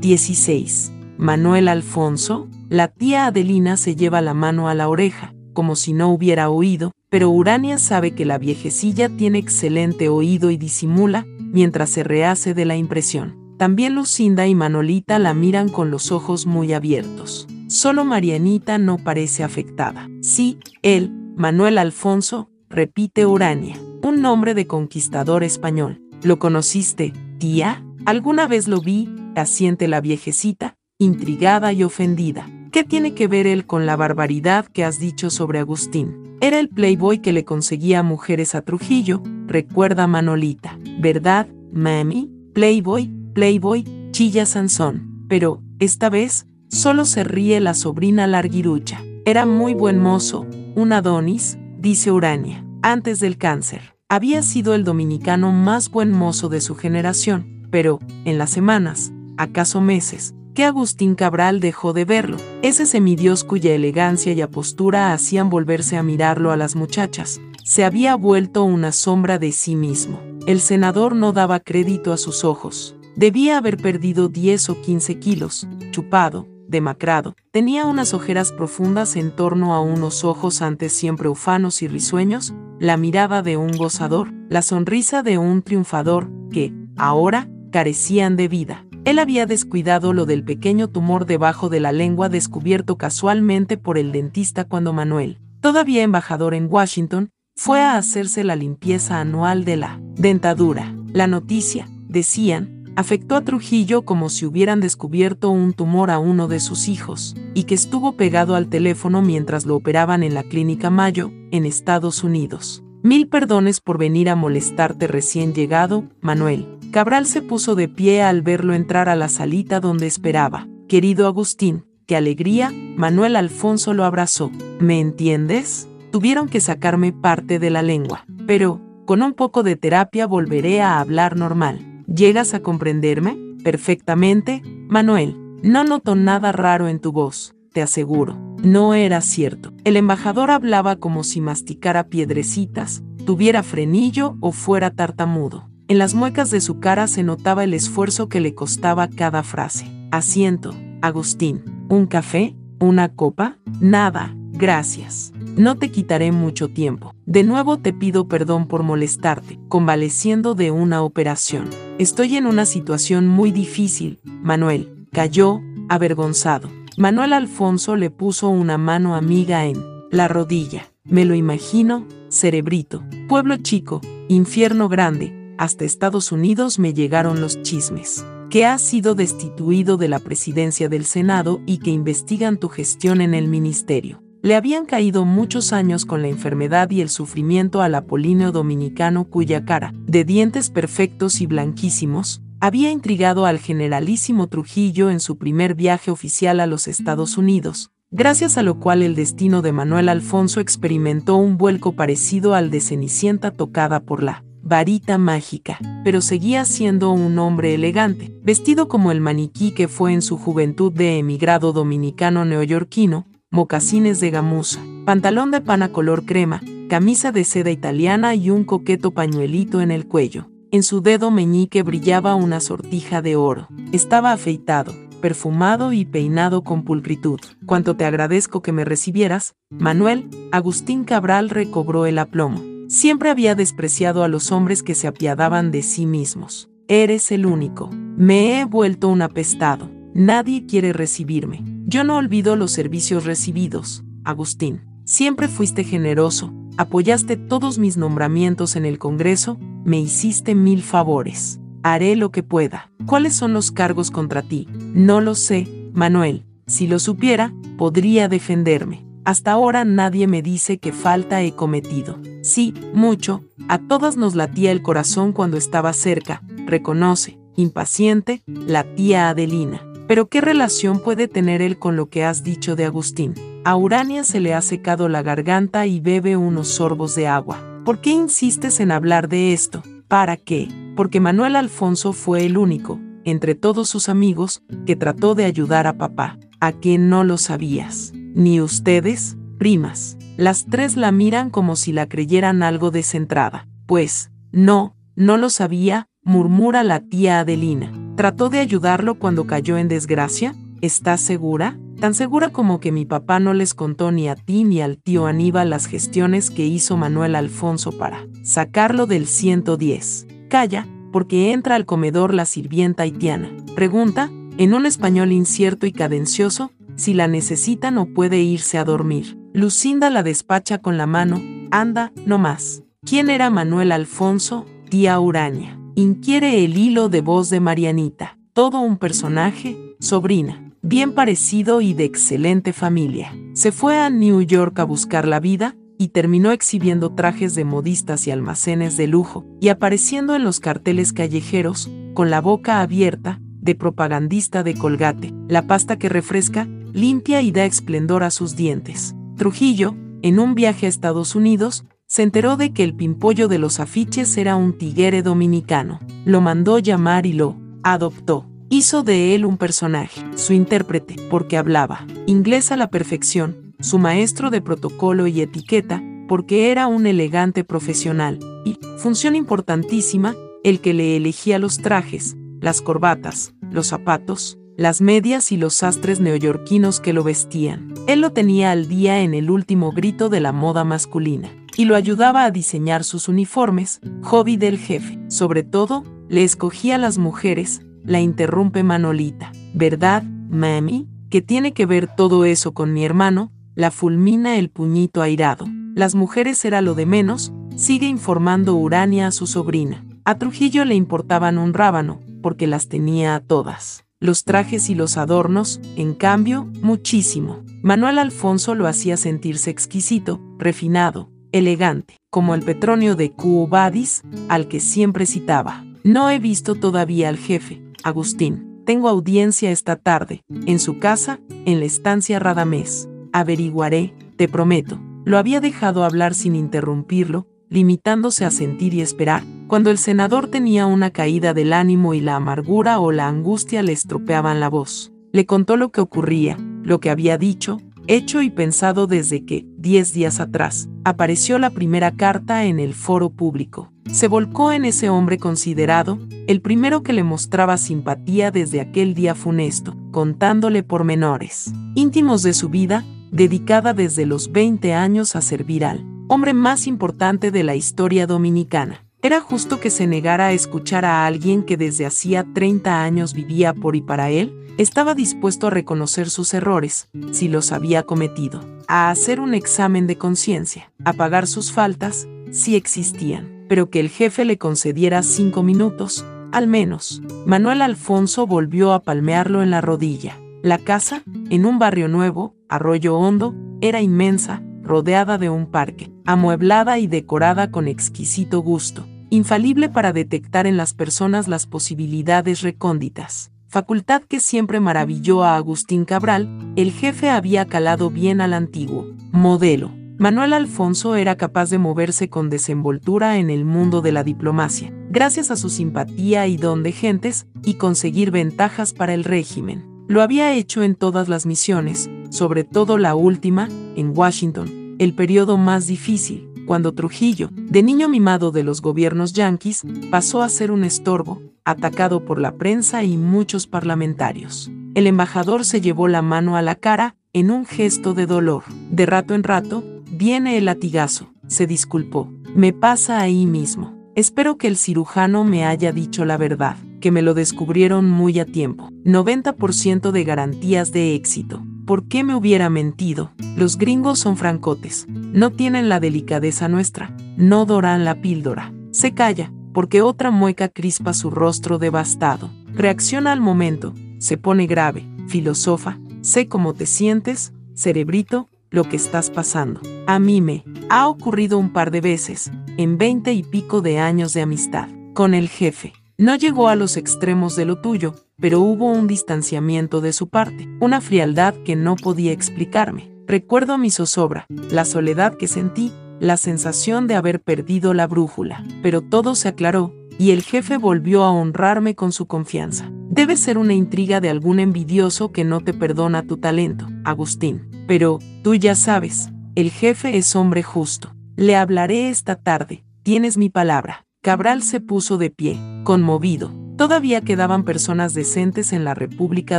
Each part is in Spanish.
16. Manuel Alfonso, la tía Adelina se lleva la mano a la oreja, como si no hubiera oído, pero Urania sabe que la viejecilla tiene excelente oído y disimula, mientras se rehace de la impresión. También Lucinda y Manolita la miran con los ojos muy abiertos. Solo Marianita no parece afectada. Sí, él, Manuel Alfonso, repite Urania, un nombre de conquistador español. ¿Lo conociste, tía? Alguna vez lo vi, asiente la viejecita, intrigada y ofendida. ¿Qué tiene que ver él con la barbaridad que has dicho sobre Agustín? Era el playboy que le conseguía mujeres a Trujillo, recuerda Manolita. ¿Verdad, mami? Playboy, playboy, chilla Sansón. Pero, esta vez, solo se ríe la sobrina larguirucha. Era muy buen mozo, un Adonis, dice Urania, antes del cáncer. Había sido el dominicano más buen mozo de su generación, pero, en las semanas, acaso meses, que Agustín Cabral dejó de verlo, ese semidios cuya elegancia y apostura hacían volverse a mirarlo a las muchachas. Se había vuelto una sombra de sí mismo. El senador no daba crédito a sus ojos. Debía haber perdido 10 o 15 kilos, chupado, demacrado. Tenía unas ojeras profundas en torno a unos ojos antes siempre ufanos y risueños, la mirada de un gozador, la sonrisa de un triunfador, que, ahora, carecían de vida. Él había descuidado lo del pequeño tumor debajo de la lengua descubierto casualmente por el dentista cuando Manuel, todavía embajador en Washington, fue a hacerse la limpieza anual de la dentadura. La noticia, decían, afectó a Trujillo como si hubieran descubierto un tumor a uno de sus hijos, y que estuvo pegado al teléfono mientras lo operaban en la clínica Mayo, en Estados Unidos. Mil perdones por venir a molestarte recién llegado, Manuel. Cabral se puso de pie al verlo entrar a la salita donde esperaba. Querido Agustín, qué alegría, Manuel Alfonso lo abrazó. ¿Me entiendes? Tuvieron que sacarme parte de la lengua, pero, con un poco de terapia volveré a hablar normal. ¿Llegas a comprenderme? Perfectamente, Manuel. No noto nada raro en tu voz, te aseguro. No era cierto. El embajador hablaba como si masticara piedrecitas, tuviera frenillo o fuera tartamudo. En las muecas de su cara se notaba el esfuerzo que le costaba cada frase. Asiento, Agustín. ¿Un café? ¿Una copa? Nada, gracias. No te quitaré mucho tiempo. De nuevo te pido perdón por molestarte, convaleciendo de una operación. Estoy en una situación muy difícil, Manuel. Cayó, avergonzado. Manuel Alfonso le puso una mano amiga en la rodilla. Me lo imagino, cerebrito. Pueblo chico, infierno grande, hasta Estados Unidos me llegaron los chismes, que has sido destituido de la presidencia del Senado y que investigan tu gestión en el ministerio. Le habían caído muchos años con la enfermedad y el sufrimiento al apolíneo dominicano cuya cara, de dientes perfectos y blanquísimos, había intrigado al generalísimo Trujillo en su primer viaje oficial a los Estados Unidos, gracias a lo cual el destino de Manuel Alfonso experimentó un vuelco parecido al de Cenicienta tocada por la varita mágica, pero seguía siendo un hombre elegante, vestido como el maniquí que fue en su juventud de emigrado dominicano neoyorquino, mocasines de gamuza, pantalón de pana color crema, camisa de seda italiana y un coqueto pañuelito en el cuello. En su dedo meñique brillaba una sortija de oro. Estaba afeitado, perfumado y peinado con pulcritud. Cuanto te agradezco que me recibieras, Manuel, Agustín Cabral recobró el aplomo. Siempre había despreciado a los hombres que se apiadaban de sí mismos. Eres el único. Me he vuelto un apestado. Nadie quiere recibirme. Yo no olvido los servicios recibidos, Agustín. Siempre fuiste generoso, apoyaste todos mis nombramientos en el Congreso, me hiciste mil favores. Haré lo que pueda. ¿Cuáles son los cargos contra ti? No lo sé, Manuel. Si lo supiera, podría defenderme. Hasta ahora nadie me dice qué falta he cometido. Sí, mucho, a todas nos latía el corazón cuando estaba cerca, reconoce, impaciente, la tía Adelina. Pero ¿qué relación puede tener él con lo que has dicho de Agustín? A Urania se le ha secado la garganta y bebe unos sorbos de agua. ¿Por qué insistes en hablar de esto? ¿Para qué? Porque Manuel Alfonso fue el único, entre todos sus amigos, que trató de ayudar a papá. ¿A qué no lo sabías? Ni ustedes, primas. Las tres la miran como si la creyeran algo descentrada. Pues, no, no lo sabía, murmura la tía Adelina. ¿Trató de ayudarlo cuando cayó en desgracia? ¿Estás segura? Tan segura como que mi papá no les contó ni a ti ni al tío Aníbal las gestiones que hizo Manuel Alfonso para sacarlo del 110. Calla, porque entra al comedor la sirvienta haitiana. Pregunta, en un español incierto y cadencioso, si la necesita no puede irse a dormir. Lucinda la despacha con la mano, anda, no más. ¿Quién era Manuel Alfonso? Tía Urania. Inquiere el hilo de voz de Marianita. Todo un personaje, sobrina bien parecido y de excelente familia. Se fue a New York a buscar la vida y terminó exhibiendo trajes de modistas y almacenes de lujo y apareciendo en los carteles callejeros con la boca abierta de propagandista de Colgate, la pasta que refresca, limpia y da esplendor a sus dientes. Trujillo, en un viaje a Estados Unidos, se enteró de que el pimpollo de los afiches era un tigre dominicano. Lo mandó llamar y lo adoptó. Hizo de él un personaje, su intérprete, porque hablaba inglés a la perfección, su maestro de protocolo y etiqueta, porque era un elegante profesional, y, función importantísima, el que le elegía los trajes, las corbatas, los zapatos, las medias y los sastres neoyorquinos que lo vestían. Él lo tenía al día en el último grito de la moda masculina y lo ayudaba a diseñar sus uniformes, hobby del jefe. Sobre todo, le escogía las mujeres, la interrumpe Manolita. ¿Verdad, mami? ¿Qué tiene que ver todo eso con mi hermano? La fulmina el puñito airado. Las mujeres era lo de menos, sigue informando Urania a su sobrina. A Trujillo le importaban un rábano, porque las tenía a todas. Los trajes y los adornos, en cambio, muchísimo. Manuel Alfonso lo hacía sentirse exquisito, refinado, elegante, como el Petronio de Cuobadis, al que siempre citaba. No he visto todavía al jefe, Agustín, tengo audiencia esta tarde, en su casa, en la estancia Radamés. Averiguaré, te prometo. Lo había dejado hablar sin interrumpirlo, limitándose a sentir y esperar, cuando el senador tenía una caída del ánimo y la amargura o la angustia le estropeaban la voz. Le contó lo que ocurría, lo que había dicho, hecho y pensado desde que, diez días atrás, apareció la primera carta en el foro público. Se volcó en ese hombre considerado, el primero que le mostraba simpatía desde aquel día funesto, contándole pormenores íntimos de su vida, dedicada desde los 20 años a servir al hombre más importante de la historia dominicana. Era justo que se negara a escuchar a alguien que desde hacía 30 años vivía por y para él, estaba dispuesto a reconocer sus errores, si los había cometido, a hacer un examen de conciencia, a pagar sus faltas, si existían, pero que el jefe le concediera cinco minutos, al menos. Manuel Alfonso volvió a palmearlo en la rodilla. La casa, en un barrio nuevo, Arroyo Hondo, era inmensa, rodeada de un parque, amueblada y decorada con exquisito gusto, infalible para detectar en las personas las posibilidades recónditas facultad que siempre maravilló a Agustín Cabral, el jefe había calado bien al antiguo modelo. Manuel Alfonso era capaz de moverse con desenvoltura en el mundo de la diplomacia, gracias a su simpatía y don de gentes, y conseguir ventajas para el régimen. Lo había hecho en todas las misiones, sobre todo la última, en Washington, el periodo más difícil, cuando Trujillo, de niño mimado de los gobiernos yanquis, pasó a ser un estorbo, atacado por la prensa y muchos parlamentarios. El embajador se llevó la mano a la cara en un gesto de dolor. De rato en rato, viene el latigazo. Se disculpó. Me pasa ahí mismo. Espero que el cirujano me haya dicho la verdad, que me lo descubrieron muy a tiempo. 90% de garantías de éxito. ¿Por qué me hubiera mentido? Los gringos son francotes. No tienen la delicadeza nuestra. No doran la píldora. Se calla, porque otra mueca crispa su rostro devastado. Reacciona al momento, se pone grave, filosofa, sé cómo te sientes, cerebrito, lo que estás pasando. A mí me ha ocurrido un par de veces, en veinte y pico de años de amistad, con el jefe. No llegó a los extremos de lo tuyo, pero hubo un distanciamiento de su parte, una frialdad que no podía explicarme. Recuerdo mi zozobra, la soledad que sentí, la sensación de haber perdido la brújula, pero todo se aclaró, y el jefe volvió a honrarme con su confianza. Debe ser una intriga de algún envidioso que no te perdona tu talento, Agustín. Pero, tú ya sabes, el jefe es hombre justo. Le hablaré esta tarde, tienes mi palabra. Cabral se puso de pie, conmovido. Todavía quedaban personas decentes en la República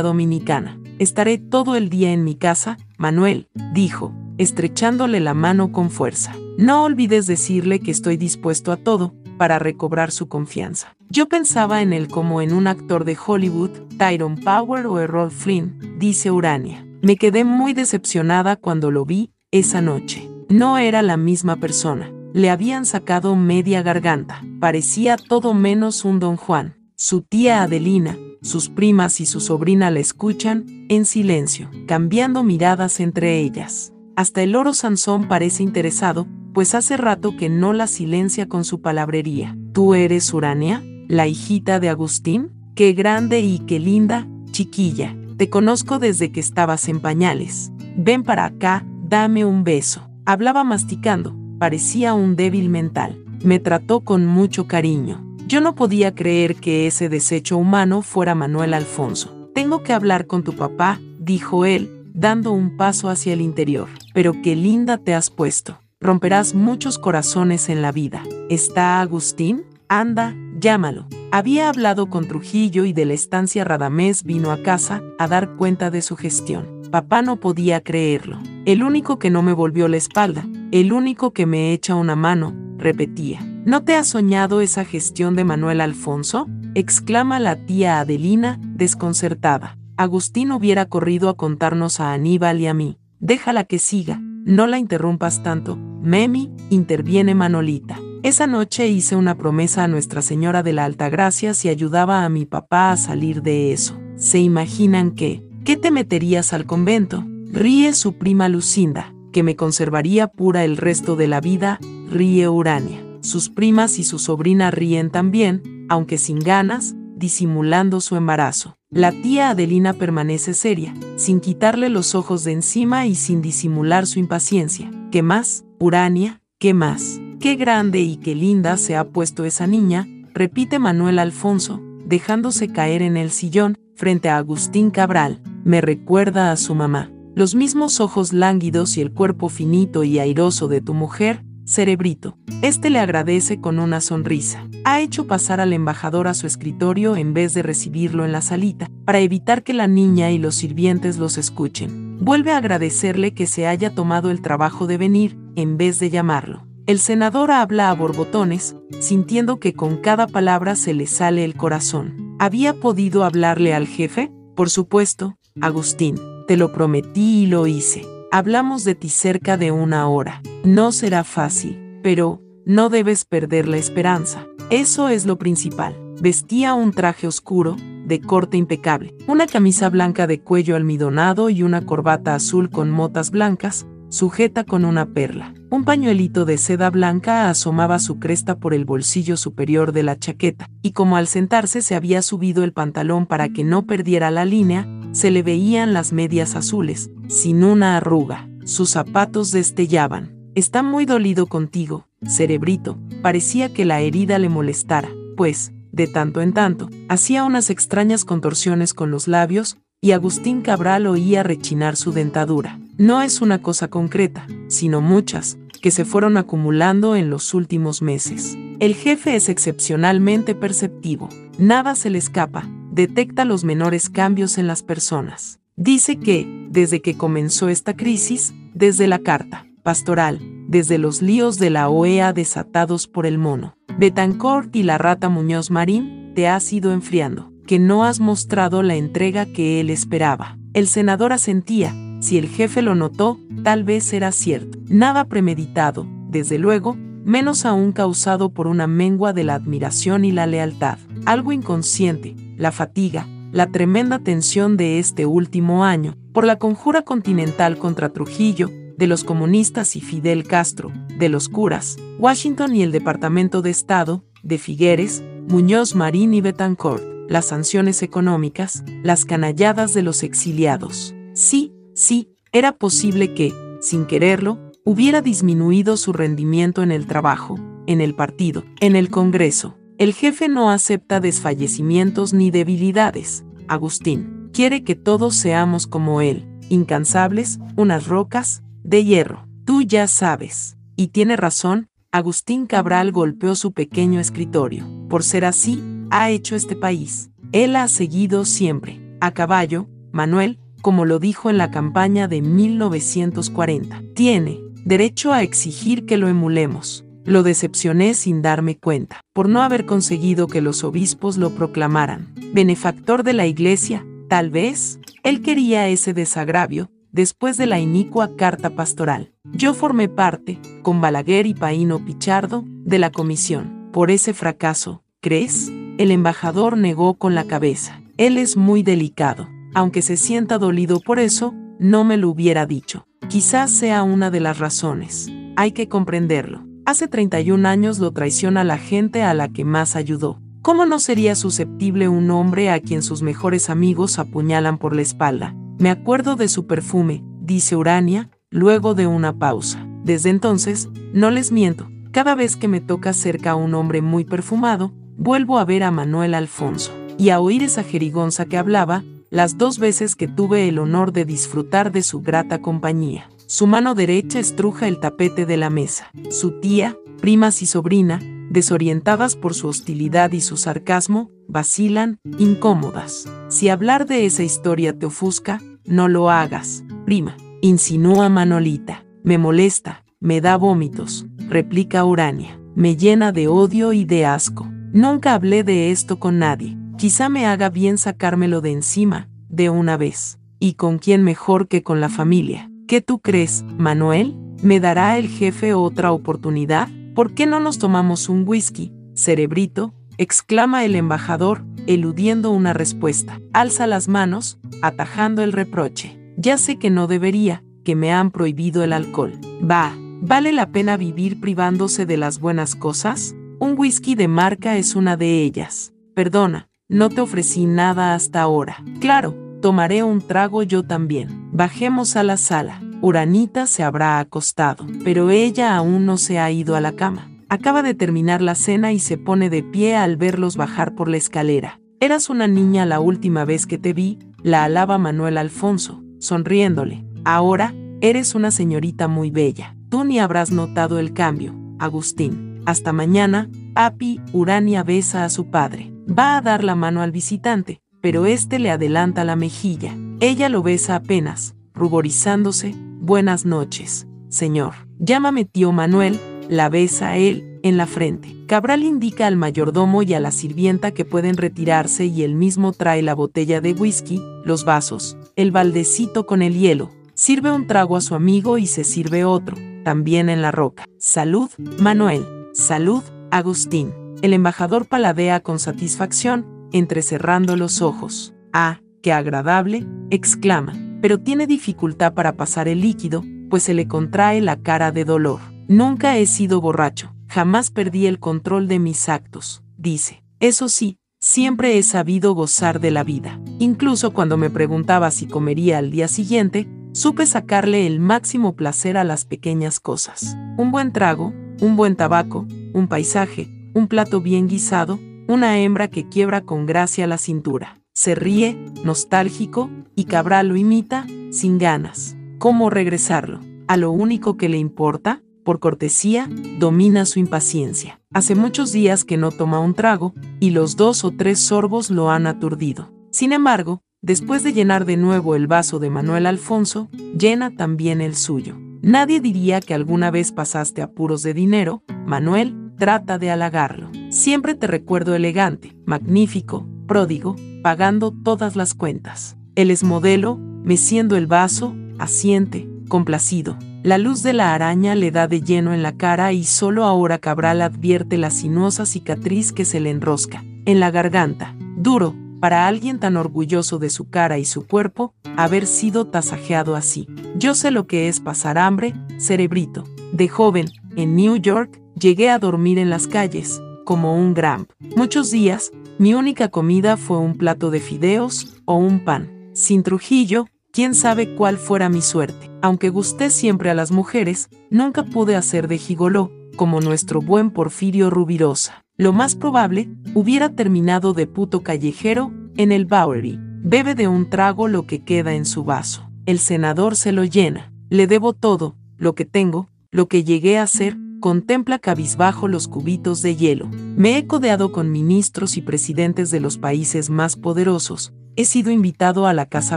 Dominicana. Estaré todo el día en mi casa, Manuel, dijo, estrechándole la mano con fuerza. No olvides decirle que estoy dispuesto a todo, para recobrar su confianza. Yo pensaba en él como en un actor de Hollywood, Tyrone Power o Errol Flynn, dice Urania. Me quedé muy decepcionada cuando lo vi esa noche. No era la misma persona. Le habían sacado media garganta. Parecía todo menos un don Juan. Su tía Adelina, sus primas y su sobrina la escuchan, en silencio, cambiando miradas entre ellas. Hasta el oro Sansón parece interesado, pues hace rato que no la silencia con su palabrería. ¿Tú eres Urania? ¿La hijita de Agustín? Qué grande y qué linda, chiquilla. Te conozco desde que estabas en pañales. Ven para acá, dame un beso. Hablaba masticando, parecía un débil mental. Me trató con mucho cariño. Yo no podía creer que ese desecho humano fuera Manuel Alfonso. Tengo que hablar con tu papá, dijo él, dando un paso hacia el interior. Pero qué linda te has puesto. Romperás muchos corazones en la vida. ¿Está Agustín? Anda, llámalo. Había hablado con Trujillo y de la estancia Radamés vino a casa a dar cuenta de su gestión. Papá no podía creerlo. El único que no me volvió la espalda, el único que me echa una mano, repetía. ¿No te has soñado esa gestión de Manuel Alfonso? exclama la tía Adelina, desconcertada. Agustín hubiera corrido a contarnos a Aníbal y a mí. Déjala que siga, no la interrumpas tanto. Memi, interviene Manolita. Esa noche hice una promesa a Nuestra Señora de la Altagracia si ayudaba a mi papá a salir de eso. ¿Se imaginan que? ¿Qué te meterías al convento? Ríe su prima Lucinda, que me conservaría pura el resto de la vida, ríe Urania. Sus primas y su sobrina ríen también, aunque sin ganas, disimulando su embarazo. La tía Adelina permanece seria, sin quitarle los ojos de encima y sin disimular su impaciencia. ¿Qué más? Urania, ¿qué más? Qué grande y qué linda se ha puesto esa niña, repite Manuel Alfonso, dejándose caer en el sillón, frente a Agustín Cabral. Me recuerda a su mamá. Los mismos ojos lánguidos y el cuerpo finito y airoso de tu mujer, cerebrito. Este le agradece con una sonrisa. Ha hecho pasar al embajador a su escritorio en vez de recibirlo en la salita, para evitar que la niña y los sirvientes los escuchen. Vuelve a agradecerle que se haya tomado el trabajo de venir, en vez de llamarlo. El senador habla a borbotones, sintiendo que con cada palabra se le sale el corazón. ¿Había podido hablarle al jefe? Por supuesto, Agustín, te lo prometí y lo hice. Hablamos de ti cerca de una hora. No será fácil, pero no debes perder la esperanza. Eso es lo principal. Vestía un traje oscuro, de corte impecable, una camisa blanca de cuello almidonado y una corbata azul con motas blancas, sujeta con una perla. Un pañuelito de seda blanca asomaba su cresta por el bolsillo superior de la chaqueta, y como al sentarse se había subido el pantalón para que no perdiera la línea, se le veían las medias azules, sin una arruga. Sus zapatos destellaban. Está muy dolido contigo, cerebrito. Parecía que la herida le molestara, pues, de tanto en tanto, hacía unas extrañas contorsiones con los labios, y Agustín Cabral oía rechinar su dentadura. No es una cosa concreta, sino muchas, que se fueron acumulando en los últimos meses. El jefe es excepcionalmente perceptivo. Nada se le escapa, detecta los menores cambios en las personas. Dice que, desde que comenzó esta crisis, desde la carta pastoral, desde los líos de la OEA desatados por el mono, Betancourt y la rata Muñoz Marín, te has ido enfriando, que no has mostrado la entrega que él esperaba. El senador asentía, si el jefe lo notó, tal vez era cierto. Nada premeditado, desde luego, menos aún causado por una mengua de la admiración y la lealtad. Algo inconsciente, la fatiga, la tremenda tensión de este último año, por la conjura continental contra Trujillo, de los comunistas y Fidel Castro, de los curas, Washington y el Departamento de Estado, de Figueres, Muñoz Marín y Betancourt, las sanciones económicas, las canalladas de los exiliados. Sí, sí, era posible que, sin quererlo, hubiera disminuido su rendimiento en el trabajo, en el partido, en el Congreso, el jefe no acepta desfallecimientos ni debilidades. Agustín quiere que todos seamos como él, incansables, unas rocas, de hierro. Tú ya sabes. Y tiene razón, Agustín Cabral golpeó su pequeño escritorio. Por ser así, ha hecho este país. Él ha seguido siempre, a caballo, Manuel, como lo dijo en la campaña de 1940. Tiene derecho a exigir que lo emulemos. Lo decepcioné sin darme cuenta, por no haber conseguido que los obispos lo proclamaran. Benefactor de la iglesia, tal vez, él quería ese desagravio, después de la inicua carta pastoral. Yo formé parte, con Balaguer y Paino Pichardo, de la comisión. Por ese fracaso, ¿crees? El embajador negó con la cabeza. Él es muy delicado. Aunque se sienta dolido por eso, no me lo hubiera dicho. Quizás sea una de las razones. Hay que comprenderlo. Hace 31 años lo traiciona la gente a la que más ayudó. ¿Cómo no sería susceptible un hombre a quien sus mejores amigos apuñalan por la espalda? Me acuerdo de su perfume, dice Urania, luego de una pausa. Desde entonces, no les miento, cada vez que me toca cerca a un hombre muy perfumado, vuelvo a ver a Manuel Alfonso y a oír esa jerigonza que hablaba, las dos veces que tuve el honor de disfrutar de su grata compañía. Su mano derecha estruja el tapete de la mesa. Su tía, primas y sobrina, desorientadas por su hostilidad y su sarcasmo, vacilan, incómodas. Si hablar de esa historia te ofusca, no lo hagas, prima, insinúa Manolita. Me molesta, me da vómitos, replica Urania. Me llena de odio y de asco. Nunca hablé de esto con nadie. Quizá me haga bien sacármelo de encima, de una vez. ¿Y con quién mejor que con la familia? ¿Qué tú crees, Manuel? ¿Me dará el jefe otra oportunidad? ¿Por qué no nos tomamos un whisky, cerebrito? exclama el embajador, eludiendo una respuesta. Alza las manos, atajando el reproche. Ya sé que no debería, que me han prohibido el alcohol. Va, ¿vale la pena vivir privándose de las buenas cosas? Un whisky de marca es una de ellas. Perdona, no te ofrecí nada hasta ahora. Claro, tomaré un trago yo también. Bajemos a la sala. Uranita se habrá acostado, pero ella aún no se ha ido a la cama. Acaba de terminar la cena y se pone de pie al verlos bajar por la escalera. Eras una niña la última vez que te vi, la alaba Manuel Alfonso, sonriéndole. Ahora, eres una señorita muy bella. Tú ni habrás notado el cambio, Agustín. Hasta mañana, Papi, Urania besa a su padre. Va a dar la mano al visitante, pero éste le adelanta la mejilla. Ella lo besa apenas, ruborizándose. Buenas noches, señor. Llámame tío Manuel, la besa a él, en la frente. Cabral indica al mayordomo y a la sirvienta que pueden retirarse y él mismo trae la botella de whisky, los vasos, el baldecito con el hielo. Sirve un trago a su amigo y se sirve otro, también en la roca. Salud, Manuel. Salud, Agustín. El embajador paladea con satisfacción, entrecerrando los ojos. Ah, qué agradable, exclama, pero tiene dificultad para pasar el líquido, pues se le contrae la cara de dolor. Nunca he sido borracho, jamás perdí el control de mis actos, dice. Eso sí, siempre he sabido gozar de la vida. Incluso cuando me preguntaba si comería al día siguiente, supe sacarle el máximo placer a las pequeñas cosas. Un buen trago, un buen tabaco, un paisaje, un plato bien guisado, una hembra que quiebra con gracia la cintura. Se ríe, nostálgico, y Cabral lo imita, sin ganas. ¿Cómo regresarlo? A lo único que le importa, por cortesía, domina su impaciencia. Hace muchos días que no toma un trago, y los dos o tres sorbos lo han aturdido. Sin embargo, después de llenar de nuevo el vaso de Manuel Alfonso, llena también el suyo. Nadie diría que alguna vez pasaste apuros de dinero, Manuel, trata de halagarlo. Siempre te recuerdo elegante, magnífico, pródigo, pagando todas las cuentas. Él es modelo, meciendo el vaso, asiente, complacido. La luz de la araña le da de lleno en la cara y solo ahora Cabral advierte la sinuosa cicatriz que se le enrosca en la garganta. Duro, para alguien tan orgulloso de su cara y su cuerpo, haber sido tasajeado así. Yo sé lo que es pasar hambre, cerebrito. De joven, en New York, Llegué a dormir en las calles, como un gramp. Muchos días, mi única comida fue un plato de fideos o un pan. Sin Trujillo, quién sabe cuál fuera mi suerte. Aunque gusté siempre a las mujeres, nunca pude hacer de gigoló, como nuestro buen Porfirio Rubirosa. Lo más probable, hubiera terminado de puto callejero en el Bowery. Bebe de un trago lo que queda en su vaso. El senador se lo llena. Le debo todo, lo que tengo, lo que llegué a ser, contempla cabizbajo los cubitos de hielo. Me he codeado con ministros y presidentes de los países más poderosos. He sido invitado a la Casa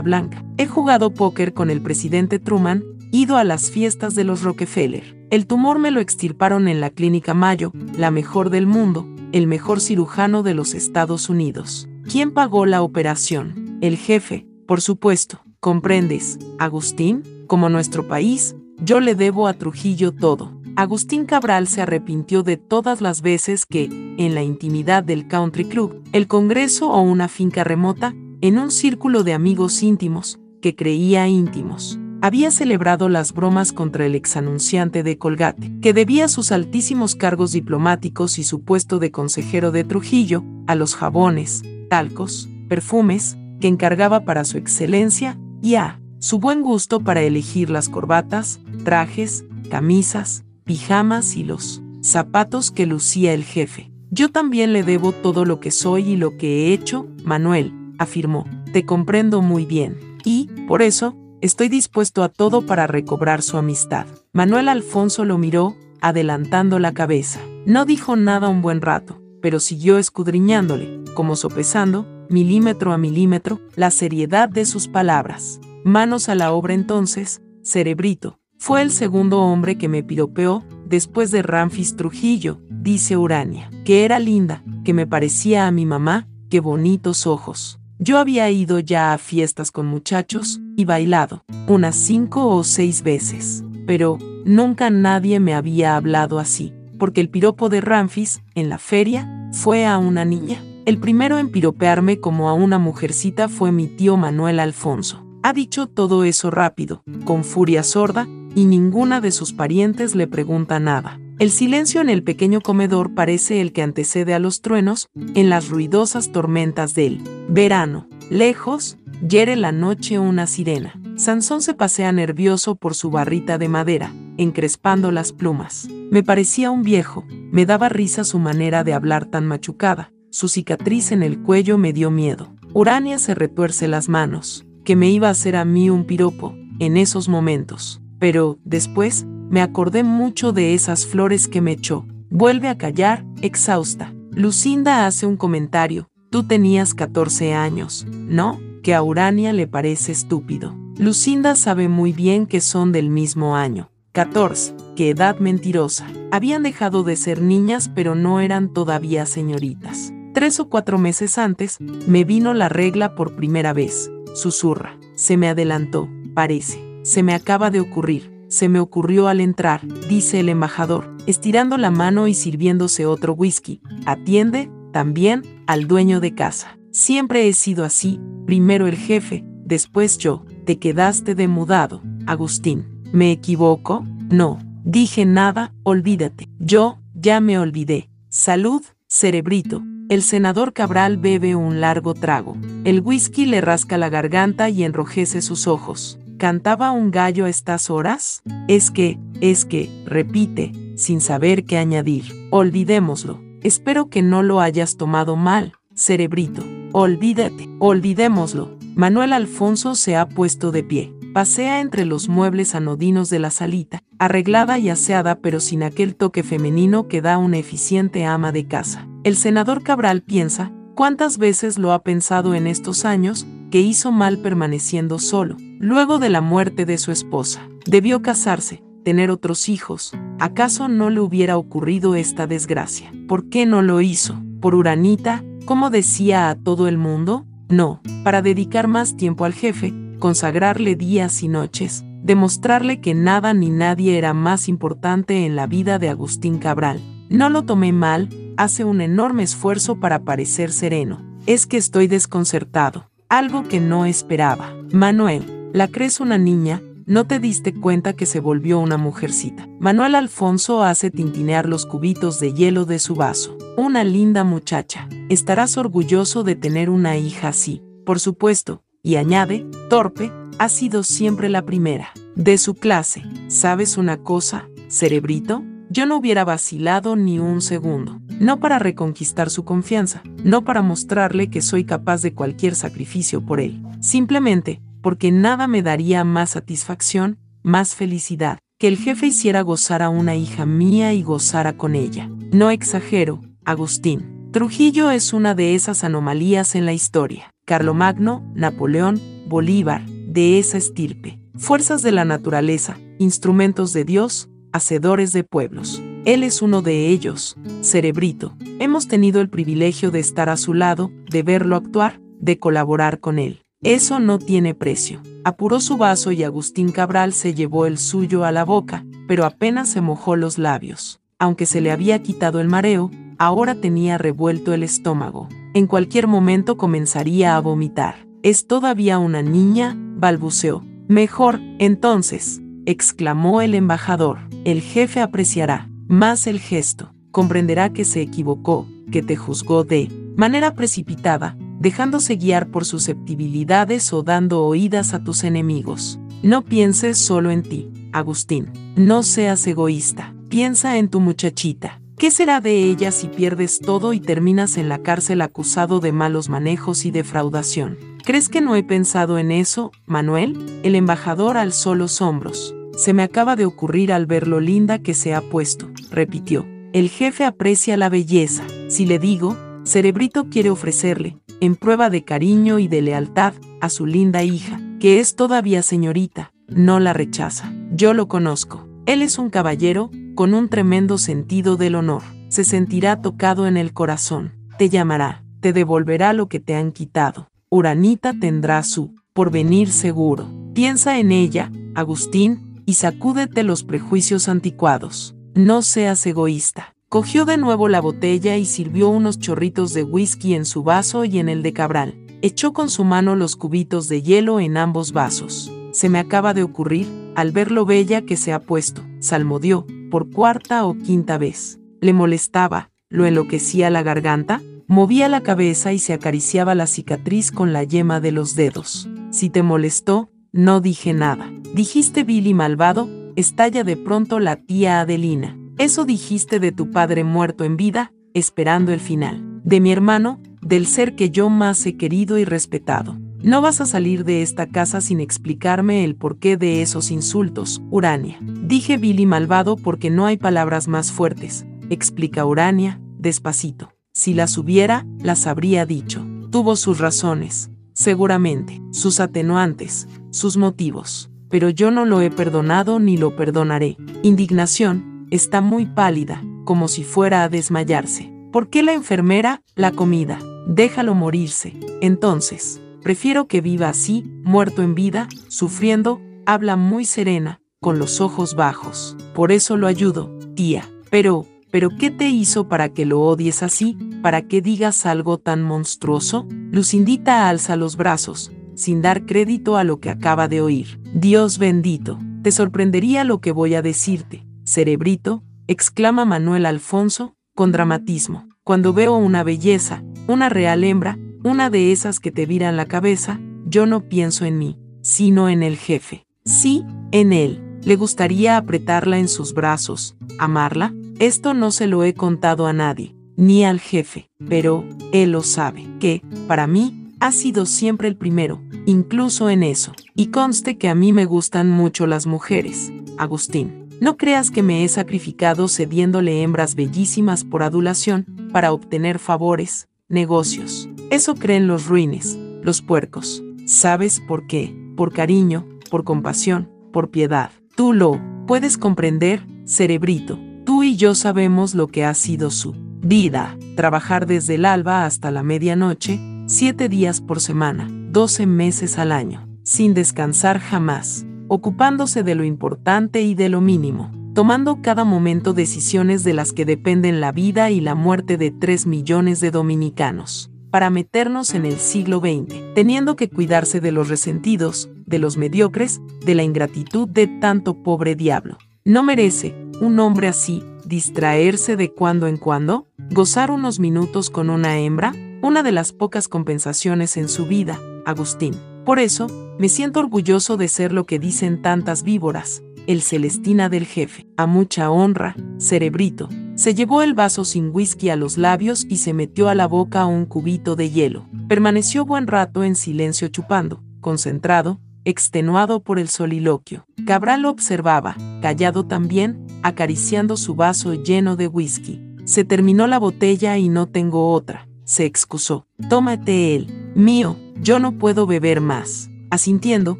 Blanca. He jugado póker con el presidente Truman, ido a las fiestas de los Rockefeller. El tumor me lo extirparon en la Clínica Mayo, la mejor del mundo, el mejor cirujano de los Estados Unidos. ¿Quién pagó la operación? El jefe, por supuesto. ¿Comprendes, Agustín? Como nuestro país, yo le debo a Trujillo todo. Agustín Cabral se arrepintió de todas las veces que, en la intimidad del country club, el congreso o una finca remota, en un círculo de amigos íntimos, que creía íntimos, había celebrado las bromas contra el exanunciante de Colgate, que debía sus altísimos cargos diplomáticos y su puesto de consejero de Trujillo a los jabones, talcos, perfumes, que encargaba para su excelencia y a su buen gusto para elegir las corbatas, trajes, camisas, pijamas y los zapatos que lucía el jefe. Yo también le debo todo lo que soy y lo que he hecho, Manuel, afirmó. Te comprendo muy bien. Y, por eso, estoy dispuesto a todo para recobrar su amistad. Manuel Alfonso lo miró, adelantando la cabeza. No dijo nada un buen rato, pero siguió escudriñándole, como sopesando, milímetro a milímetro, la seriedad de sus palabras. Manos a la obra entonces, cerebrito, fue el segundo hombre que me piropeó después de Ramfis Trujillo, dice Urania, que era linda, que me parecía a mi mamá, qué bonitos ojos. Yo había ido ya a fiestas con muchachos y bailado, unas cinco o seis veces, pero nunca nadie me había hablado así, porque el piropo de Ramfis, en la feria, fue a una niña. El primero en piropearme como a una mujercita fue mi tío Manuel Alfonso. Ha dicho todo eso rápido, con furia sorda, y ninguna de sus parientes le pregunta nada. El silencio en el pequeño comedor parece el que antecede a los truenos en las ruidosas tormentas del verano. Lejos, hiere la noche una sirena. Sansón se pasea nervioso por su barrita de madera, encrespando las plumas. Me parecía un viejo, me daba risa su manera de hablar tan machucada. Su cicatriz en el cuello me dio miedo. Urania se retuerce las manos, que me iba a hacer a mí un piropo, en esos momentos pero, después, me acordé mucho de esas flores que me echó. Vuelve a callar, exhausta. Lucinda hace un comentario. Tú tenías 14 años, ¿no? Que a Urania le parece estúpido. Lucinda sabe muy bien que son del mismo año. 14. Qué edad mentirosa. Habían dejado de ser niñas pero no eran todavía señoritas. Tres o cuatro meses antes, me vino la regla por primera vez. Susurra. Se me adelantó, parece. Se me acaba de ocurrir, se me ocurrió al entrar, dice el embajador, estirando la mano y sirviéndose otro whisky. Atiende, también, al dueño de casa. Siempre he sido así, primero el jefe, después yo. Te quedaste demudado, Agustín. ¿Me equivoco? No. Dije nada, olvídate. Yo, ya me olvidé. Salud, cerebrito. El senador Cabral bebe un largo trago. El whisky le rasca la garganta y enrojece sus ojos. ¿Cantaba un gallo a estas horas? Es que, es que, repite, sin saber qué añadir. Olvidémoslo. Espero que no lo hayas tomado mal, cerebrito. Olvídate, olvidémoslo. Manuel Alfonso se ha puesto de pie. Pasea entre los muebles anodinos de la salita, arreglada y aseada pero sin aquel toque femenino que da una eficiente ama de casa. El senador Cabral piensa, ¿cuántas veces lo ha pensado en estos años, que hizo mal permaneciendo solo? Luego de la muerte de su esposa, debió casarse, tener otros hijos. ¿Acaso no le hubiera ocurrido esta desgracia? ¿Por qué no lo hizo? ¿Por Uranita? ¿Como decía a todo el mundo? No, para dedicar más tiempo al jefe, consagrarle días y noches, demostrarle que nada ni nadie era más importante en la vida de Agustín Cabral. No lo tomé mal, hace un enorme esfuerzo para parecer sereno. Es que estoy desconcertado, algo que no esperaba. Manuel, la crees una niña, no te diste cuenta que se volvió una mujercita. Manuel Alfonso hace tintinear los cubitos de hielo de su vaso. Una linda muchacha. Estarás orgulloso de tener una hija así. Por supuesto. Y añade, torpe, ha sido siempre la primera. De su clase. ¿Sabes una cosa, cerebrito? Yo no hubiera vacilado ni un segundo. No para reconquistar su confianza, no para mostrarle que soy capaz de cualquier sacrificio por él. Simplemente, porque nada me daría más satisfacción, más felicidad, que el jefe hiciera gozar a una hija mía y gozara con ella. No exagero, Agustín. Trujillo es una de esas anomalías en la historia. Carlomagno, Napoleón, Bolívar, de esa estirpe. Fuerzas de la naturaleza, instrumentos de Dios, hacedores de pueblos. Él es uno de ellos, Cerebrito. Hemos tenido el privilegio de estar a su lado, de verlo actuar, de colaborar con él. Eso no tiene precio. Apuró su vaso y Agustín Cabral se llevó el suyo a la boca, pero apenas se mojó los labios. Aunque se le había quitado el mareo, ahora tenía revuelto el estómago. En cualquier momento comenzaría a vomitar. Es todavía una niña, balbuceó. Mejor, entonces, exclamó el embajador. El jefe apreciará más el gesto. Comprenderá que se equivocó, que te juzgó de manera precipitada, dejándose guiar por susceptibilidades o dando oídas a tus enemigos. No pienses solo en ti, Agustín. No seas egoísta. Piensa en tu muchachita. ¿Qué será de ella si pierdes todo y terminas en la cárcel acusado de malos manejos y defraudación? ¿Crees que no he pensado en eso, Manuel? El embajador alzó los hombros. Se me acaba de ocurrir al ver lo linda que se ha puesto, repitió. El jefe aprecia la belleza. Si le digo, Cerebrito quiere ofrecerle, en prueba de cariño y de lealtad, a su linda hija, que es todavía señorita, no la rechaza. Yo lo conozco. Él es un caballero, con un tremendo sentido del honor. Se sentirá tocado en el corazón. Te llamará, te devolverá lo que te han quitado. Uranita tendrá su porvenir seguro. Piensa en ella, Agustín, y sacúdete los prejuicios anticuados. No seas egoísta. Cogió de nuevo la botella y sirvió unos chorritos de whisky en su vaso y en el de Cabral. Echó con su mano los cubitos de hielo en ambos vasos. Se me acaba de ocurrir, al ver lo bella que se ha puesto, salmodió, por cuarta o quinta vez. Le molestaba, lo enloquecía la garganta, movía la cabeza y se acariciaba la cicatriz con la yema de los dedos. Si te molestó, no dije nada. Dijiste Billy malvado, estalla de pronto la tía Adelina. Eso dijiste de tu padre muerto en vida, esperando el final. De mi hermano, del ser que yo más he querido y respetado. No vas a salir de esta casa sin explicarme el porqué de esos insultos, Urania. Dije Billy malvado porque no hay palabras más fuertes, explica Urania, despacito. Si las hubiera, las habría dicho. Tuvo sus razones, seguramente, sus atenuantes, sus motivos. Pero yo no lo he perdonado ni lo perdonaré. Indignación, está muy pálida, como si fuera a desmayarse. ¿Por qué la enfermera, la comida? Déjalo morirse. Entonces, Prefiero que viva así, muerto en vida, sufriendo, habla muy serena, con los ojos bajos. Por eso lo ayudo, tía. Pero, ¿pero qué te hizo para que lo odies así? ¿Para que digas algo tan monstruoso? Lucindita alza los brazos, sin dar crédito a lo que acaba de oír. Dios bendito, te sorprendería lo que voy a decirte, cerebrito, exclama Manuel Alfonso, con dramatismo. Cuando veo una belleza, una real hembra, una de esas que te viran la cabeza, yo no pienso en mí, sino en el jefe. Sí, en él. ¿Le gustaría apretarla en sus brazos, amarla? Esto no se lo he contado a nadie, ni al jefe, pero él lo sabe, que, para mí, ha sido siempre el primero, incluso en eso. Y conste que a mí me gustan mucho las mujeres, Agustín. No creas que me he sacrificado cediéndole hembras bellísimas por adulación para obtener favores, negocios. Eso creen los ruines, los puercos. ¿Sabes por qué? Por cariño, por compasión, por piedad. Tú lo puedes comprender, cerebrito. Tú y yo sabemos lo que ha sido su vida. Trabajar desde el alba hasta la medianoche, siete días por semana, doce meses al año, sin descansar jamás, ocupándose de lo importante y de lo mínimo tomando cada momento decisiones de las que dependen la vida y la muerte de 3 millones de dominicanos, para meternos en el siglo XX, teniendo que cuidarse de los resentidos, de los mediocres, de la ingratitud de tanto pobre diablo. ¿No merece, un hombre así, distraerse de cuando en cuando, gozar unos minutos con una hembra, una de las pocas compensaciones en su vida, Agustín? Por eso, me siento orgulloso de ser lo que dicen tantas víboras, el Celestina del jefe. A mucha honra, cerebrito. Se llevó el vaso sin whisky a los labios y se metió a la boca un cubito de hielo. Permaneció buen rato en silencio chupando, concentrado, extenuado por el soliloquio. Cabral lo observaba, callado también, acariciando su vaso lleno de whisky. Se terminó la botella y no tengo otra, se excusó. Tómate él. Mío, yo no puedo beber más. Asintiendo,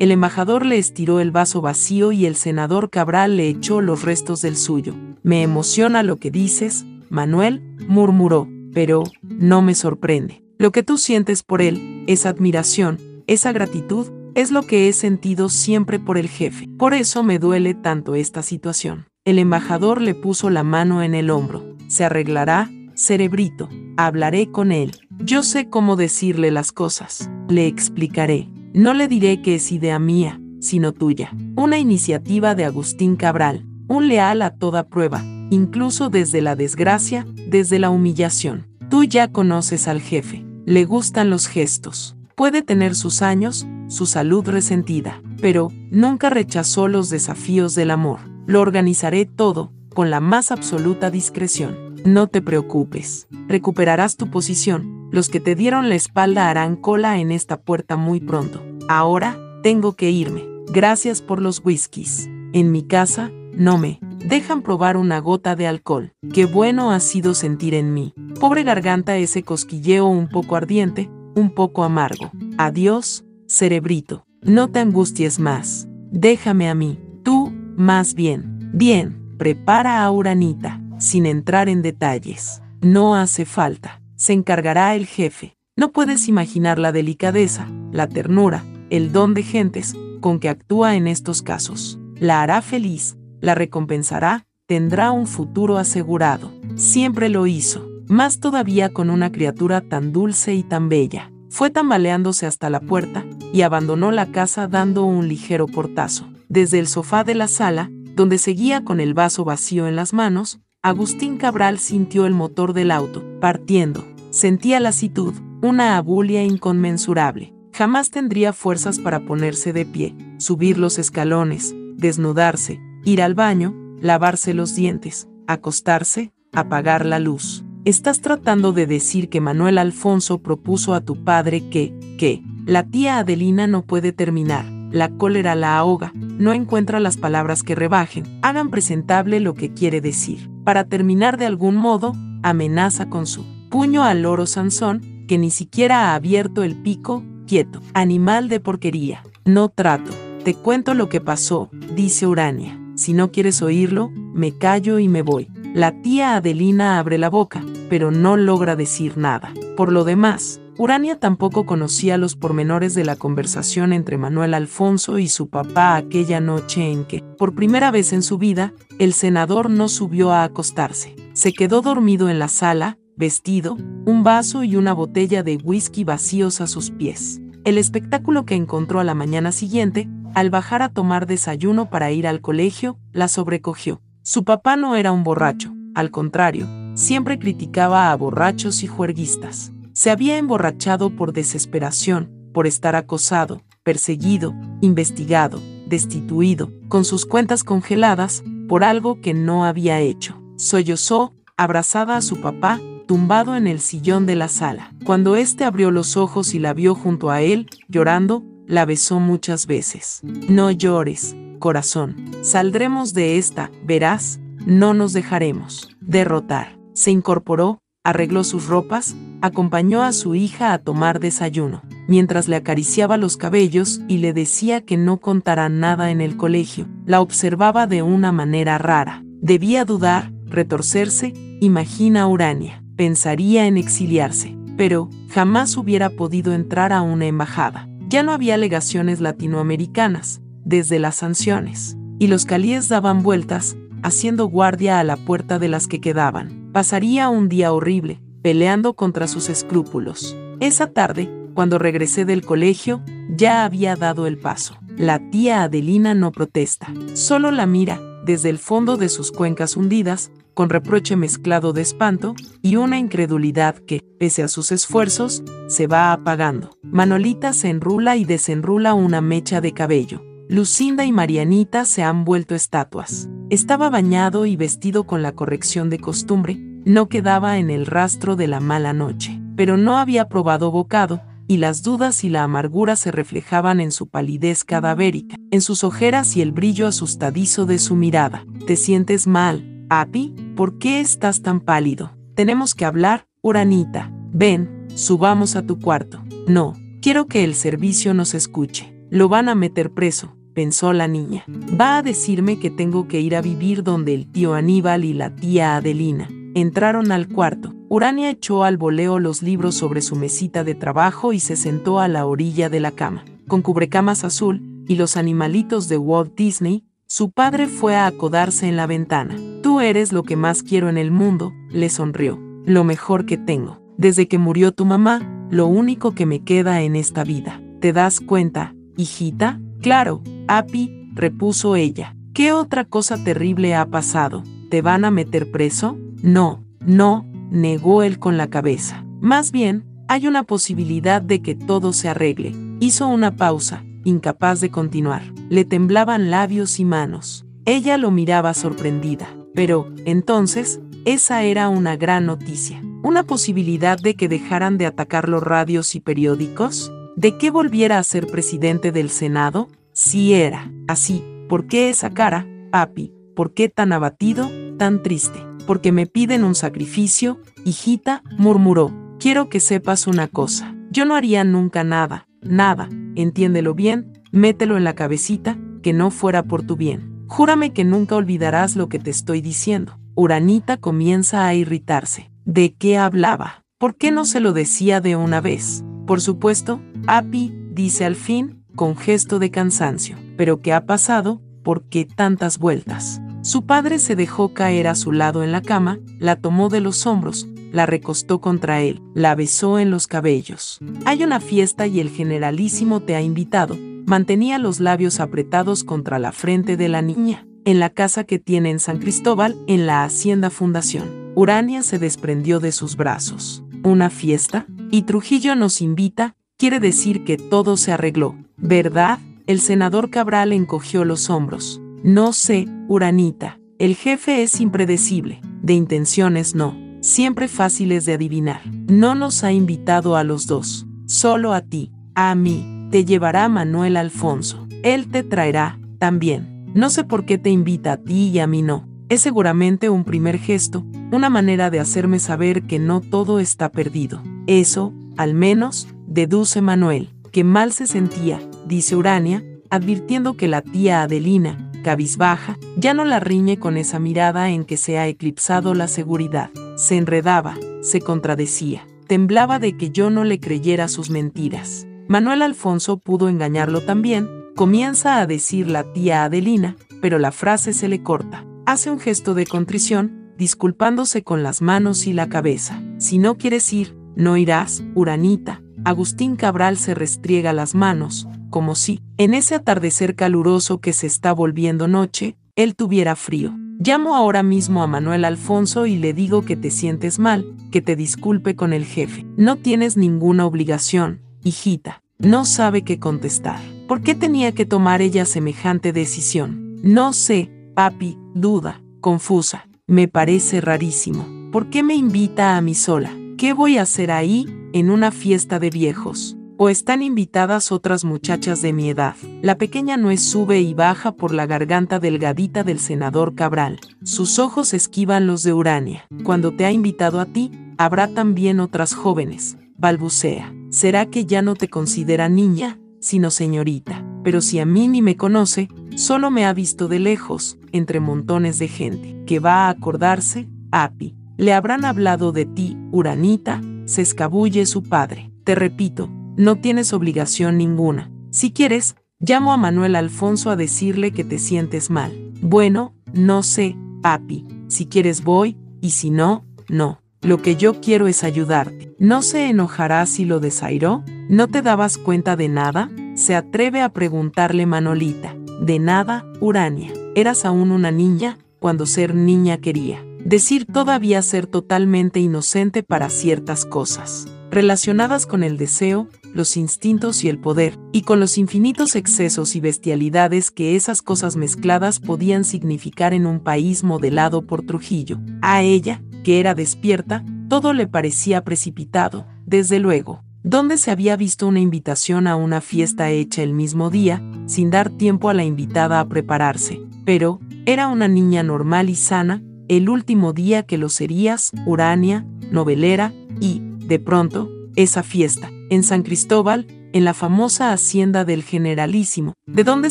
el embajador le estiró el vaso vacío y el senador Cabral le echó los restos del suyo. Me emociona lo que dices, Manuel, murmuró, pero no me sorprende. Lo que tú sientes por él, esa admiración, esa gratitud, es lo que he sentido siempre por el jefe. Por eso me duele tanto esta situación. El embajador le puso la mano en el hombro. Se arreglará, cerebrito. Hablaré con él. Yo sé cómo decirle las cosas. Le explicaré. No le diré que es idea mía, sino tuya. Una iniciativa de Agustín Cabral. Un leal a toda prueba, incluso desde la desgracia, desde la humillación. Tú ya conoces al jefe. Le gustan los gestos. Puede tener sus años, su salud resentida, pero nunca rechazó los desafíos del amor. Lo organizaré todo, con la más absoluta discreción. No te preocupes, recuperarás tu posición. Los que te dieron la espalda harán cola en esta puerta muy pronto. Ahora, tengo que irme. Gracias por los whiskies. En mi casa, no me dejan probar una gota de alcohol. Qué bueno ha sido sentir en mí. Pobre garganta ese cosquilleo un poco ardiente, un poco amargo. Adiós, cerebrito. No te angusties más. Déjame a mí. Tú, más bien. Bien, prepara a Uranita, sin entrar en detalles. No hace falta. Se encargará el jefe. No puedes imaginar la delicadeza, la ternura, el don de gentes con que actúa en estos casos. La hará feliz, la recompensará, tendrá un futuro asegurado. Siempre lo hizo más todavía con una criatura tan dulce y tan bella. Fue tambaleándose hasta la puerta y abandonó la casa dando un ligero portazo. Desde el sofá de la sala, donde seguía con el vaso vacío en las manos, Agustín Cabral sintió el motor del auto, partiendo. Sentía lasitud, una abulia inconmensurable. Jamás tendría fuerzas para ponerse de pie, subir los escalones, desnudarse, ir al baño, lavarse los dientes, acostarse, apagar la luz. Estás tratando de decir que Manuel Alfonso propuso a tu padre que, que, la tía Adelina no puede terminar, la cólera la ahoga, no encuentra las palabras que rebajen, hagan presentable lo que quiere decir. Para terminar de algún modo, amenaza con su puño al loro Sansón, que ni siquiera ha abierto el pico, quieto, animal de porquería. No trato. Te cuento lo que pasó, dice Urania. Si no quieres oírlo, me callo y me voy. La tía Adelina abre la boca, pero no logra decir nada. Por lo demás, Urania tampoco conocía los pormenores de la conversación entre Manuel Alfonso y su papá aquella noche en que, por primera vez en su vida, el senador no subió a acostarse. Se quedó dormido en la sala, vestido, un vaso y una botella de whisky vacíos a sus pies. El espectáculo que encontró a la mañana siguiente, al bajar a tomar desayuno para ir al colegio, la sobrecogió. Su papá no era un borracho, al contrario, siempre criticaba a borrachos y juerguistas. Se había emborrachado por desesperación, por estar acosado, perseguido, investigado, destituido, con sus cuentas congeladas, por algo que no había hecho. Sollozó, abrazada a su papá, tumbado en el sillón de la sala. Cuando éste abrió los ojos y la vio junto a él, llorando, la besó muchas veces. No llores, corazón. Saldremos de esta, verás, no nos dejaremos derrotar. Se incorporó, arregló sus ropas, acompañó a su hija a tomar desayuno, mientras le acariciaba los cabellos y le decía que no contará nada en el colegio. La observaba de una manera rara. Debía dudar, retorcerse, imagina Urania. Pensaría en exiliarse, pero jamás hubiera podido entrar a una embajada. Ya no había legaciones latinoamericanas, desde las sanciones, y los calíes daban vueltas, haciendo guardia a la puerta de las que quedaban. Pasaría un día horrible, peleando contra sus escrúpulos. Esa tarde, cuando regresé del colegio, ya había dado el paso. La tía Adelina no protesta, solo la mira, desde el fondo de sus cuencas hundidas, con reproche mezclado de espanto y una incredulidad que, pese a sus esfuerzos, se va apagando. Manolita se enrula y desenrula una mecha de cabello. Lucinda y Marianita se han vuelto estatuas. Estaba bañado y vestido con la corrección de costumbre, no quedaba en el rastro de la mala noche, pero no había probado bocado, y las dudas y la amargura se reflejaban en su palidez cadavérica, en sus ojeras y el brillo asustadizo de su mirada. ¿Te sientes mal, Api? ¿Por qué estás tan pálido? Tenemos que hablar, Uranita. Ven, subamos a tu cuarto. No, quiero que el servicio nos escuche. Lo van a meter preso, pensó la niña. Va a decirme que tengo que ir a vivir donde el tío Aníbal y la tía Adelina. Entraron al cuarto. Urania echó al voleo los libros sobre su mesita de trabajo y se sentó a la orilla de la cama. Con cubrecamas azul y los animalitos de Walt Disney, su padre fue a acodarse en la ventana. Tú eres lo que más quiero en el mundo, le sonrió. Lo mejor que tengo. Desde que murió tu mamá, lo único que me queda en esta vida. ¿Te das cuenta, hijita? Claro, Api, repuso ella. ¿Qué otra cosa terrible ha pasado? ¿Te van a meter preso? No, no, negó él con la cabeza. Más bien, hay una posibilidad de que todo se arregle. Hizo una pausa, incapaz de continuar. Le temblaban labios y manos. Ella lo miraba sorprendida. Pero, entonces, esa era una gran noticia. Una posibilidad de que dejaran de atacar los radios y periódicos. ¿De que volviera a ser presidente del Senado? Si era así, ¿por qué esa cara, papi? ¿Por qué tan abatido, tan triste? Porque me piden un sacrificio, hijita, murmuró. Quiero que sepas una cosa. Yo no haría nunca nada, nada, entiéndelo bien, mételo en la cabecita, que no fuera por tu bien. Júrame que nunca olvidarás lo que te estoy diciendo. Uranita comienza a irritarse. ¿De qué hablaba? ¿Por qué no se lo decía de una vez? Por supuesto, Api, dice al fin, con gesto de cansancio. ¿Pero qué ha pasado? ¿Por qué tantas vueltas? Su padre se dejó caer a su lado en la cama, la tomó de los hombros, la recostó contra él, la besó en los cabellos. Hay una fiesta y el generalísimo te ha invitado. Mantenía los labios apretados contra la frente de la niña, en la casa que tiene en San Cristóbal, en la Hacienda Fundación. Urania se desprendió de sus brazos. ¿Una fiesta? Y Trujillo nos invita, quiere decir que todo se arregló, ¿verdad? El senador Cabral encogió los hombros. No sé, Uranita. El jefe es impredecible. De intenciones no. Siempre fáciles de adivinar. No nos ha invitado a los dos. Solo a ti. A mí. Te llevará Manuel Alfonso. Él te traerá, también. No sé por qué te invita a ti y a mí no. Es seguramente un primer gesto, una manera de hacerme saber que no todo está perdido. Eso, al menos, deduce Manuel, que mal se sentía, dice Urania, advirtiendo que la tía Adelina, cabizbaja, ya no la riñe con esa mirada en que se ha eclipsado la seguridad. Se enredaba, se contradecía, temblaba de que yo no le creyera sus mentiras. Manuel Alfonso pudo engañarlo también, comienza a decir la tía Adelina, pero la frase se le corta. Hace un gesto de contrición, disculpándose con las manos y la cabeza. Si no quieres ir, no irás, Uranita. Agustín Cabral se restriega las manos, como si, en ese atardecer caluroso que se está volviendo noche, él tuviera frío. Llamo ahora mismo a Manuel Alfonso y le digo que te sientes mal, que te disculpe con el jefe. No tienes ninguna obligación, hijita. No sabe qué contestar. ¿Por qué tenía que tomar ella semejante decisión? No sé, papi, duda, confusa. Me parece rarísimo. ¿Por qué me invita a mí sola? ¿Qué voy a hacer ahí, en una fiesta de viejos? o están invitadas otras muchachas de mi edad. La pequeña nuez sube y baja por la garganta delgadita del senador Cabral. Sus ojos esquivan los de Urania. Cuando te ha invitado a ti, habrá también otras jóvenes. Balbucea. ¿Será que ya no te considera niña, sino señorita? Pero si a mí ni me conoce, solo me ha visto de lejos, entre montones de gente, que va a acordarse, Api. Le habrán hablado de ti, Uranita, se escabulle su padre. Te repito, no tienes obligación ninguna. Si quieres, llamo a Manuel Alfonso a decirle que te sientes mal. Bueno, no sé, papi. Si quieres voy, y si no, no. Lo que yo quiero es ayudarte. ¿No se enojará si lo desairó? ¿No te dabas cuenta de nada? Se atreve a preguntarle Manolita. De nada, Urania. Eras aún una niña, cuando ser niña quería. Decir todavía ser totalmente inocente para ciertas cosas relacionadas con el deseo, los instintos y el poder, y con los infinitos excesos y bestialidades que esas cosas mezcladas podían significar en un país modelado por Trujillo. A ella, que era despierta, todo le parecía precipitado, desde luego. donde se había visto una invitación a una fiesta hecha el mismo día, sin dar tiempo a la invitada a prepararse. Pero, era una niña normal y sana, el último día que lo serías, Urania, novelera, y, de pronto, esa fiesta, en San Cristóbal, en la famosa hacienda del generalísimo, de donde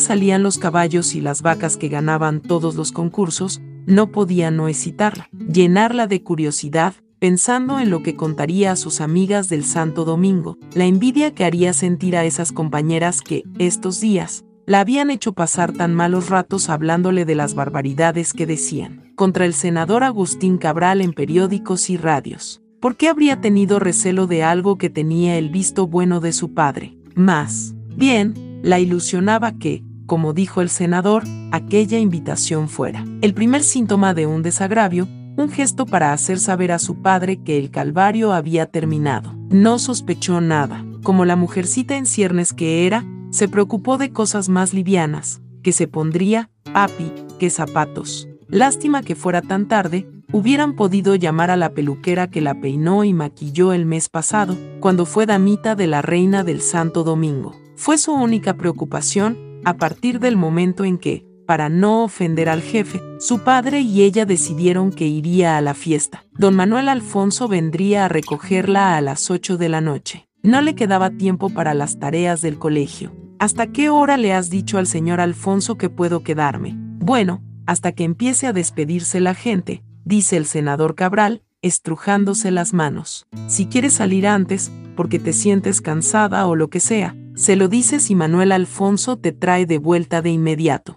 salían los caballos y las vacas que ganaban todos los concursos, no podía no excitarla, llenarla de curiosidad, pensando en lo que contaría a sus amigas del Santo Domingo, la envidia que haría sentir a esas compañeras que, estos días, la habían hecho pasar tan malos ratos hablándole de las barbaridades que decían contra el senador Agustín Cabral en periódicos y radios. ¿Por qué habría tenido recelo de algo que tenía el visto bueno de su padre? Más bien, la ilusionaba que, como dijo el senador, aquella invitación fuera el primer síntoma de un desagravio, un gesto para hacer saber a su padre que el calvario había terminado. No sospechó nada. Como la mujercita en ciernes que era, se preocupó de cosas más livianas, que se pondría, papi, que zapatos. Lástima que fuera tan tarde, hubieran podido llamar a la peluquera que la peinó y maquilló el mes pasado, cuando fue damita de la reina del Santo Domingo. Fue su única preocupación, a partir del momento en que, para no ofender al jefe, su padre y ella decidieron que iría a la fiesta. Don Manuel Alfonso vendría a recogerla a las 8 de la noche. No le quedaba tiempo para las tareas del colegio. ¿Hasta qué hora le has dicho al señor Alfonso que puedo quedarme? Bueno, hasta que empiece a despedirse la gente, dice el senador Cabral, estrujándose las manos. Si quieres salir antes, porque te sientes cansada o lo que sea, se lo dices y Manuel Alfonso te trae de vuelta de inmediato.